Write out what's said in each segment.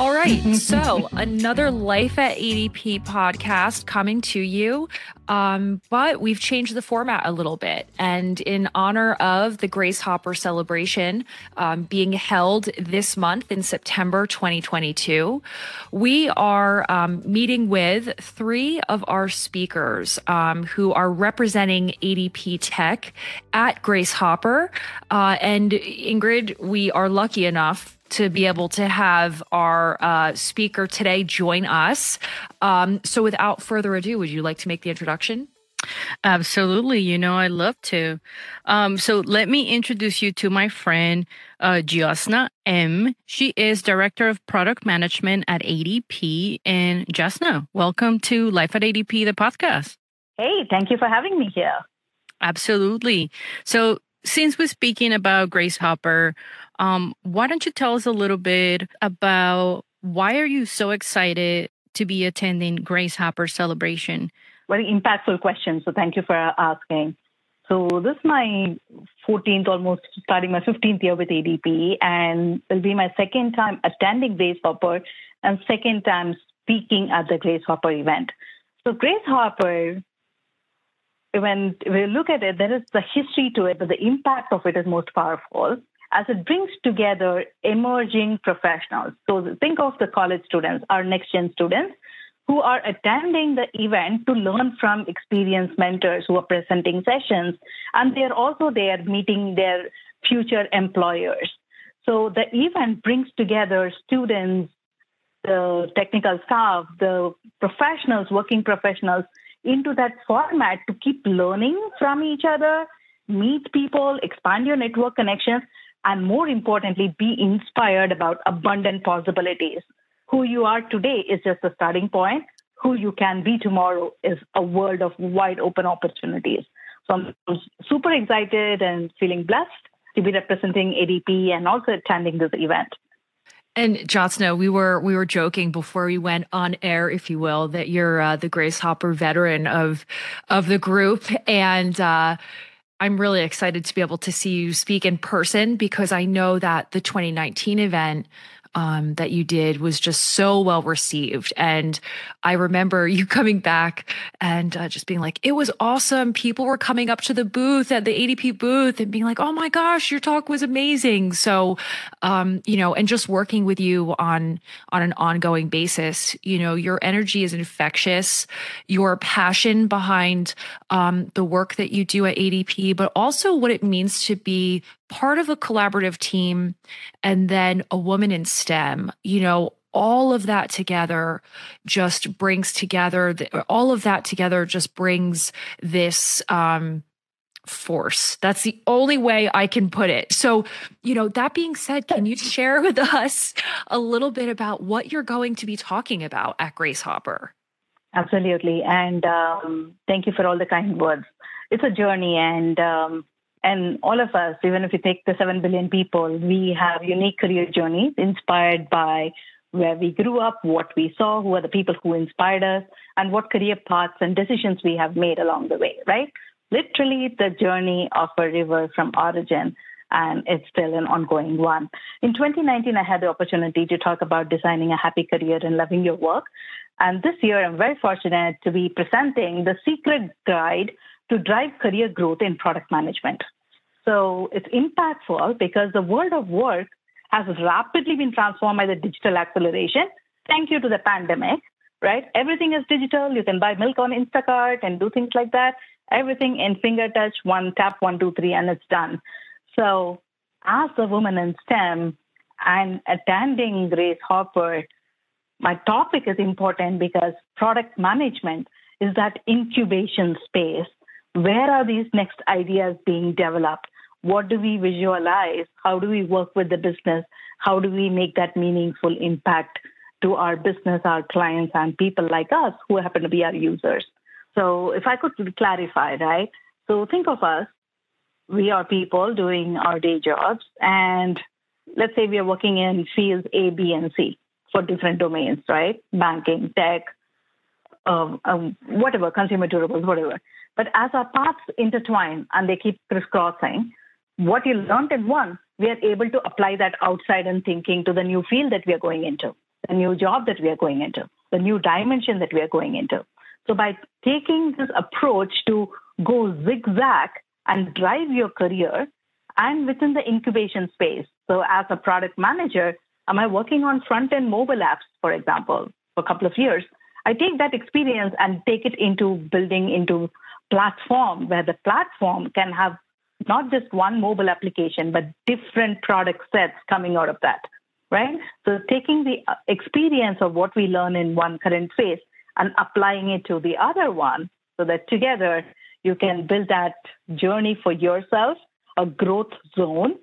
All right. So, another Life at ADP podcast coming to you. Um, but we've changed the format a little bit. And in honor of the Grace Hopper celebration um, being held this month in September 2022, we are um, meeting with three of our speakers um, who are representing ADP Tech at Grace Hopper. Uh, and Ingrid, we are lucky enough to be able to have our uh, speaker today join us. Um, so, without further ado, would you like to make the introduction? Absolutely. You know, I love to. Um, so let me introduce you to my friend, uh, Jyotsna M. She is Director of Product Management at ADP. And Jyotsna, welcome to Life at ADP, the podcast. Hey, thank you for having me here. Absolutely. So since we're speaking about Grace Hopper, um, why don't you tell us a little bit about why are you so excited to be attending Grace Hopper celebration? Very impactful question. So thank you for asking. So this is my 14th, almost starting my 15th year with ADP, and will be my second time attending Grace Hopper and second time speaking at the Grace Hopper event. So Grace Hopper, when we look at it, there is the history to it, but the impact of it is most powerful as it brings together emerging professionals. So think of the college students, our next gen students, who are attending the event to learn from experienced mentors who are presenting sessions. And they're also there meeting their future employers. So the event brings together students, the technical staff, the professionals, working professionals into that format to keep learning from each other, meet people, expand your network connections, and more importantly, be inspired about abundant possibilities. Who you are today is just the starting point. Who you can be tomorrow is a world of wide open opportunities. So I'm super excited and feeling blessed to be representing ADP and also attending this event. And Jyotsna, we were we were joking before we went on air, if you will, that you're uh, the Grace Hopper veteran of of the group, and uh, I'm really excited to be able to see you speak in person because I know that the 2019 event um, that you did was just so well received. And I remember you coming back and uh, just being like, it was awesome. People were coming up to the booth at the ADP booth and being like, oh my gosh, your talk was amazing. So, um, you know, and just working with you on on an ongoing basis, you know, your energy is infectious. Your passion behind um, the work that you do at ADP, but also what it means to be part of a collaborative team and then a woman in STEM, you know, all of that together just brings together the, all of that together just brings this um force. That's the only way I can put it. So, you know, that being said, can you share with us a little bit about what you're going to be talking about at Grace Hopper? Absolutely. And um, thank you for all the kind words. It's a journey, and um, and all of us, even if you take the 7 billion people, we have unique career journeys inspired by where we grew up, what we saw, who are the people who inspired us, and what career paths and decisions we have made along the way, right? Literally the journey of a river from origin, and it's still an ongoing one. In 2019, I had the opportunity to talk about designing a happy career and loving your work. And this year, I'm very fortunate to be presenting the secret guide to drive career growth in product management. So it's impactful because the world of work has rapidly been transformed by the digital acceleration. Thank you to the pandemic, right? Everything is digital. You can buy milk on Instacart and do things like that. Everything in finger touch, one tap, one, two, three, and it's done. So, as a woman in STEM and attending Grace Hopper, my topic is important because product management is that incubation space where are these next ideas being developed? What do we visualize? How do we work with the business? How do we make that meaningful impact to our business, our clients, and people like us who happen to be our users? So, if I could clarify, right? So, think of us. We are people doing our day jobs, and let's say we are working in fields A, B, and C for different domains, right? Banking, tech, um, um, whatever, consumer durables, whatever. But as our paths intertwine and they keep crisscrossing, what you learned in one, we are able to apply that outside and thinking to the new field that we are going into. the new job that we are going into, the new dimension that we are going into. So by taking this approach to go zigzag and drive your career and within the incubation space. So as a product manager, am I working on front end mobile apps, for example, for a couple of years? I take that experience and take it into building into platform where the platform can have not just one mobile application, but different product sets coming out of that, right? So taking the uh, experience of what we learn in one current phase and applying it to the other one so that together you can build that journey for yourself, a growth zone,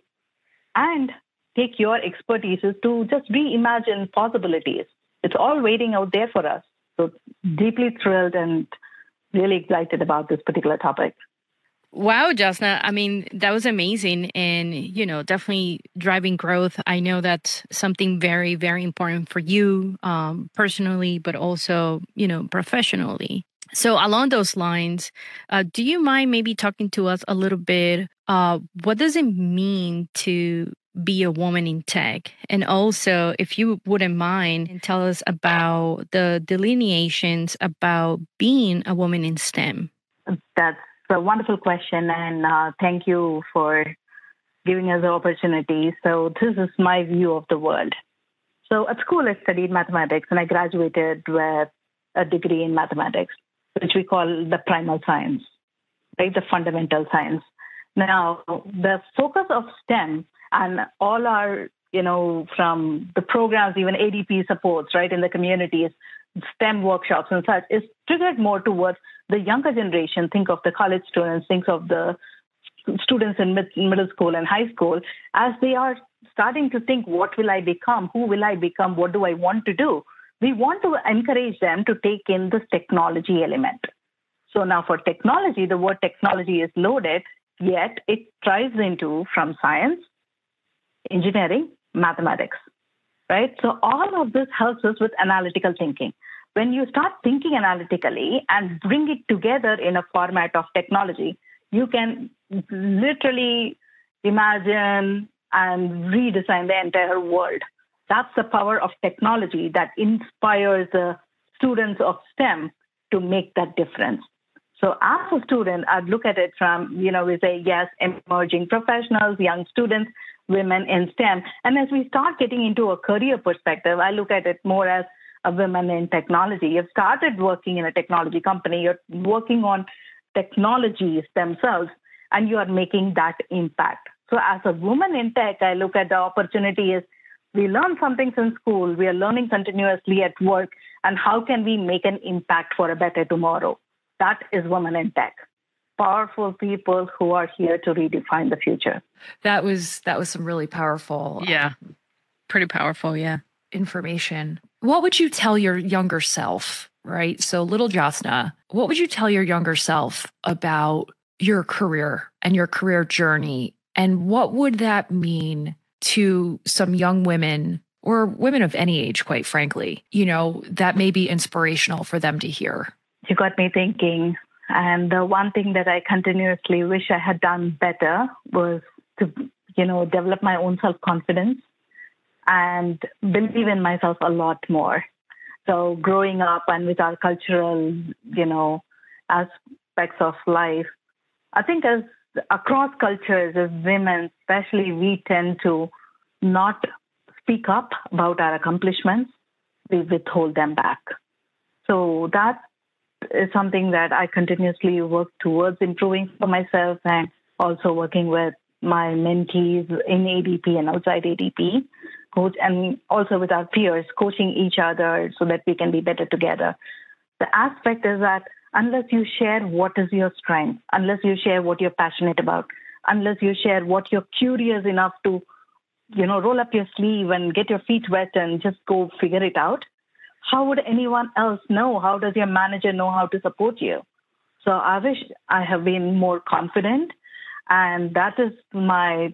and take your expertises to just reimagine possibilities. It's all waiting out there for us. So deeply thrilled and really excited about this particular topic. Wow, Jyotsna. I mean, that was amazing and, you know, definitely driving growth. I know that's something very, very important for you um, personally, but also, you know, professionally. So, along those lines, uh, do you mind maybe talking to us a little bit? Uh, what does it mean to be a woman in tech? And also, if you wouldn't mind, tell us about the delineations about being a woman in STEM. That's a wonderful question, and uh, thank you for giving us the opportunity. So, this is my view of the world. So, at school, I studied mathematics and I graduated with a degree in mathematics which we call the primal science, right? The fundamental science. Now, the focus of STEM and all our, you know, from the programs, even ADP supports, right, in the communities, STEM workshops and such, is triggered more towards the younger generation. Think of the college students, think of the students in mid, middle school and high school, as they are starting to think, what will I become? Who will I become? What do I want to do? we want to encourage them to take in this technology element. So now for technology, the word technology is loaded, yet it drives into from science, engineering, mathematics, right? So all of this helps us with analytical thinking. When you start thinking analytically and bring it together in a format of technology, you can literally imagine and redesign the entire world that's the power of technology that inspires the students of STEM to make that difference. So as a student, I'd look at it from, you know, we say, yes, emerging professionals, young students, women in STEM. And as we start getting into a career perspective, I look at it more as a woman in technology. You've started working in a technology company, you're working on technologies themselves, and you are making that impact. So as a woman in tech, I look at the opportunity as we learn something in school, we are learning continuously at work, and how can we make an impact for a better tomorrow? That is Women in Tech. Powerful people who are here to redefine the future. That was that was some really powerful. Um, yeah. Pretty powerful, yeah. Information. What would you tell your younger self, right? So little Jyotsna, what would you tell your younger self about your career and your career journey? And what would that mean to some young women or women of any age, quite frankly, you know, that may be inspirational for them to hear? You got me thinking. And the one thing that I continuously wish I had done better was to, you know, develop my own self confidence and believe in myself a lot more. So growing up and with our cultural, you know, aspects of life, I think as across cultures, as women, especially, we tend to not speak up about our accomplishments. We withhold them back. So that is something that I continuously work towards improving for myself and also working with my mentees in ADP and outside ADP, coach, and also with our peers, coaching each other so that we can be better together. The aspect is that unless you share what is your strength, unless you share what you're passionate about, unless you share what you're curious enough to, you know, roll up your sleeve and get your feet wet and just go figure it out, how would anyone else know? How does your manager know how to support you? So I wish I have been more confident. And that is my,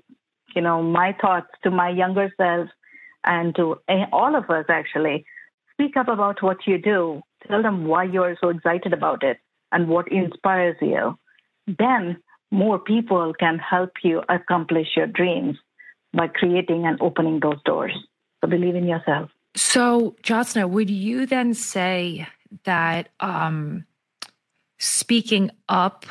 you know, my thoughts to my younger self and to all of us actually. Speak up about what you do Tell them why you are so excited about it and what inspires you. Then more people can help you accomplish your dreams by creating and opening those doors. So believe in yourself. So, Jyotsna, would you then say that um, speaking up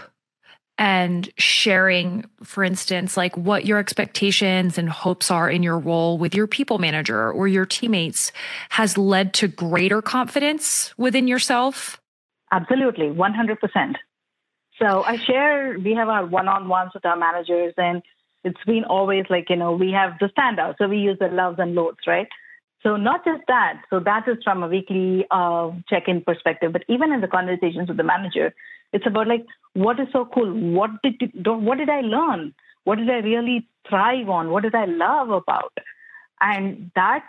and sharing, for instance, like what your expectations and hopes are in your role with your people manager or your teammates has led to greater confidence within yourself? Absolutely, 100%. So I share, we have our one on ones with our managers, and it's been always like, you know, we have the standout. So we use the loves and loads, right? So not just that. So that is from a weekly uh, check-in perspective, but even in the conversations with the manager, it's about like what is so cool. What did you, what did I learn? What did I really thrive on? What did I love about? And that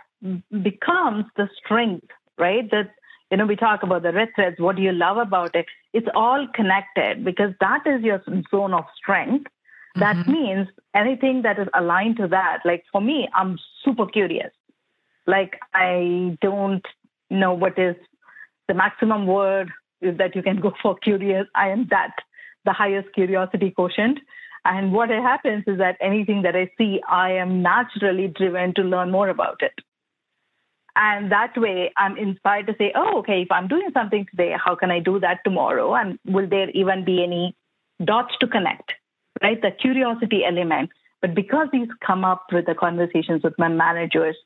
becomes the strength, right? That you know we talk about the red threads. What do you love about it? It's all connected because that is your zone of strength. That mm-hmm. means anything that is aligned to that. Like for me, I'm super curious. Like I don't know what is the maximum word that you can go for curious. I am that, the highest curiosity quotient. And what happens is that anything that I see, I am naturally driven to learn more about it. And that way, I'm inspired to say, oh, okay, if I'm doing something today, how can I do that tomorrow? And will there even be any dots to connect, right? The curiosity element. But because these come up with the conversations with my managers,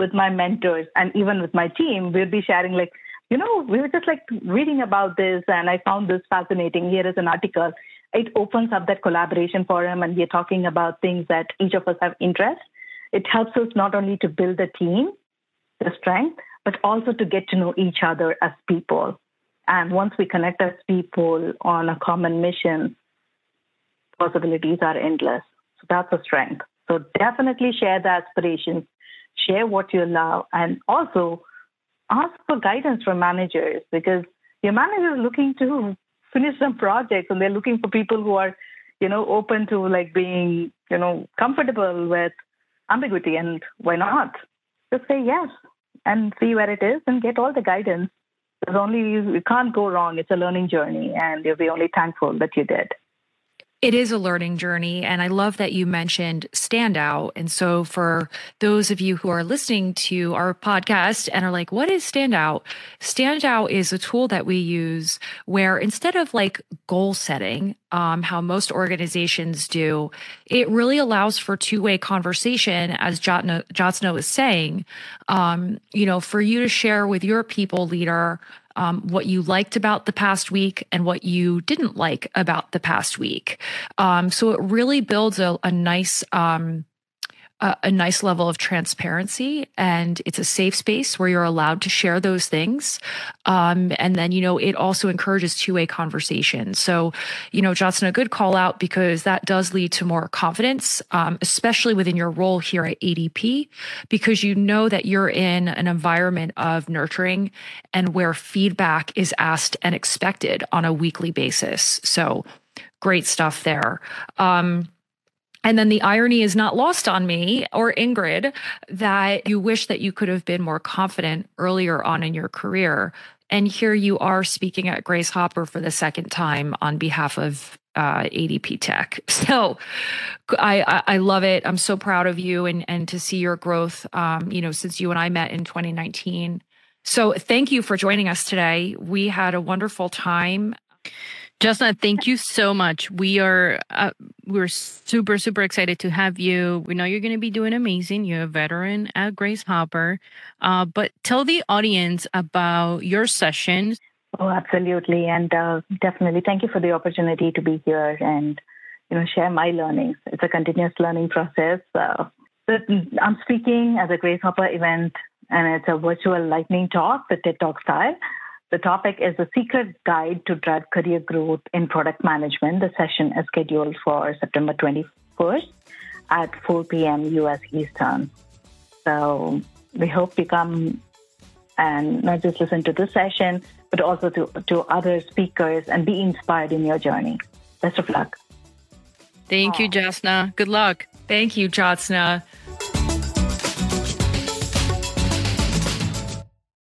with my mentors and even with my team, we'll be sharing like, you know, we were just like reading about this and I found this fascinating. Here is an article. It opens up that collaboration forum and we're talking about things that each of us have interest. It helps us not only to build the team, the strength, but also to get to know each other as people. And once we connect as people on a common mission, possibilities are endless. So that's a strength. So definitely share the aspirations, share what you love, and also ask for guidance from managers because your manager is looking to finish some projects and they're looking for people who are, you know, open to like being, you know, comfortable with ambiguity and why not? Just say yes and see where it is and get all the guidance. There's only you can't go wrong. It's a learning journey and you'll be only thankful that you did. It is a learning journey. And I love that you mentioned standout. And so, for those of you who are listening to our podcast and are like, what is standout? Standout is a tool that we use where instead of like goal setting, um, how most organizations do, it really allows for two way conversation, as Jyotsna, Jyotsna was saying. Um, you know, for you to share with your people leader um, what you liked about the past week and what you didn't like about the past week. Um, so it really builds a, a nice um, a, a, nice level of transparency and it's a safe space where you're allowed to share those things. Um, and then, you know, it also encourages two way conversation. So, you know, Jyotsna, a good call out because that does lead to more confidence, um, especially within your role here at ADP, because you know that you're in an environment of nurturing and where feedback is asked and expected on a weekly basis. So, great stuff there. Um, and then the irony is not lost on me or Ingrid that you wish that you could have been more confident earlier on in your career. And here you are speaking at Grace Hopper for the second time on behalf of uh, ADP Tech. So I, I love it. I'm so proud of you and, and to see your growth, um, you know, since you and I met in 2019. So thank you for joining us today. We had a wonderful time. Jyotsna, thank you so much. We are uh, we're super super excited to have you. We know you're going to be doing amazing. You're a veteran at Grace Hopper, uh, but tell the audience about your sessions. Oh, absolutely, and uh, definitely. Thank you for the opportunity to be here and you know share my learnings. It's a continuous learning process. I'm speaking at a Grace Hopper event, and it's a virtual lightning talk, the TED Talk style. The topic is The secret guide to drive career growth in product management. The session is scheduled for September 21st at 4 p.m. US Eastern. So we hope you come and not just listen to this session, but also to, to other speakers and be inspired in your journey. Best of luck. Thank Aww. you, Jyotsna. Good luck. Thank you, Jyotsna.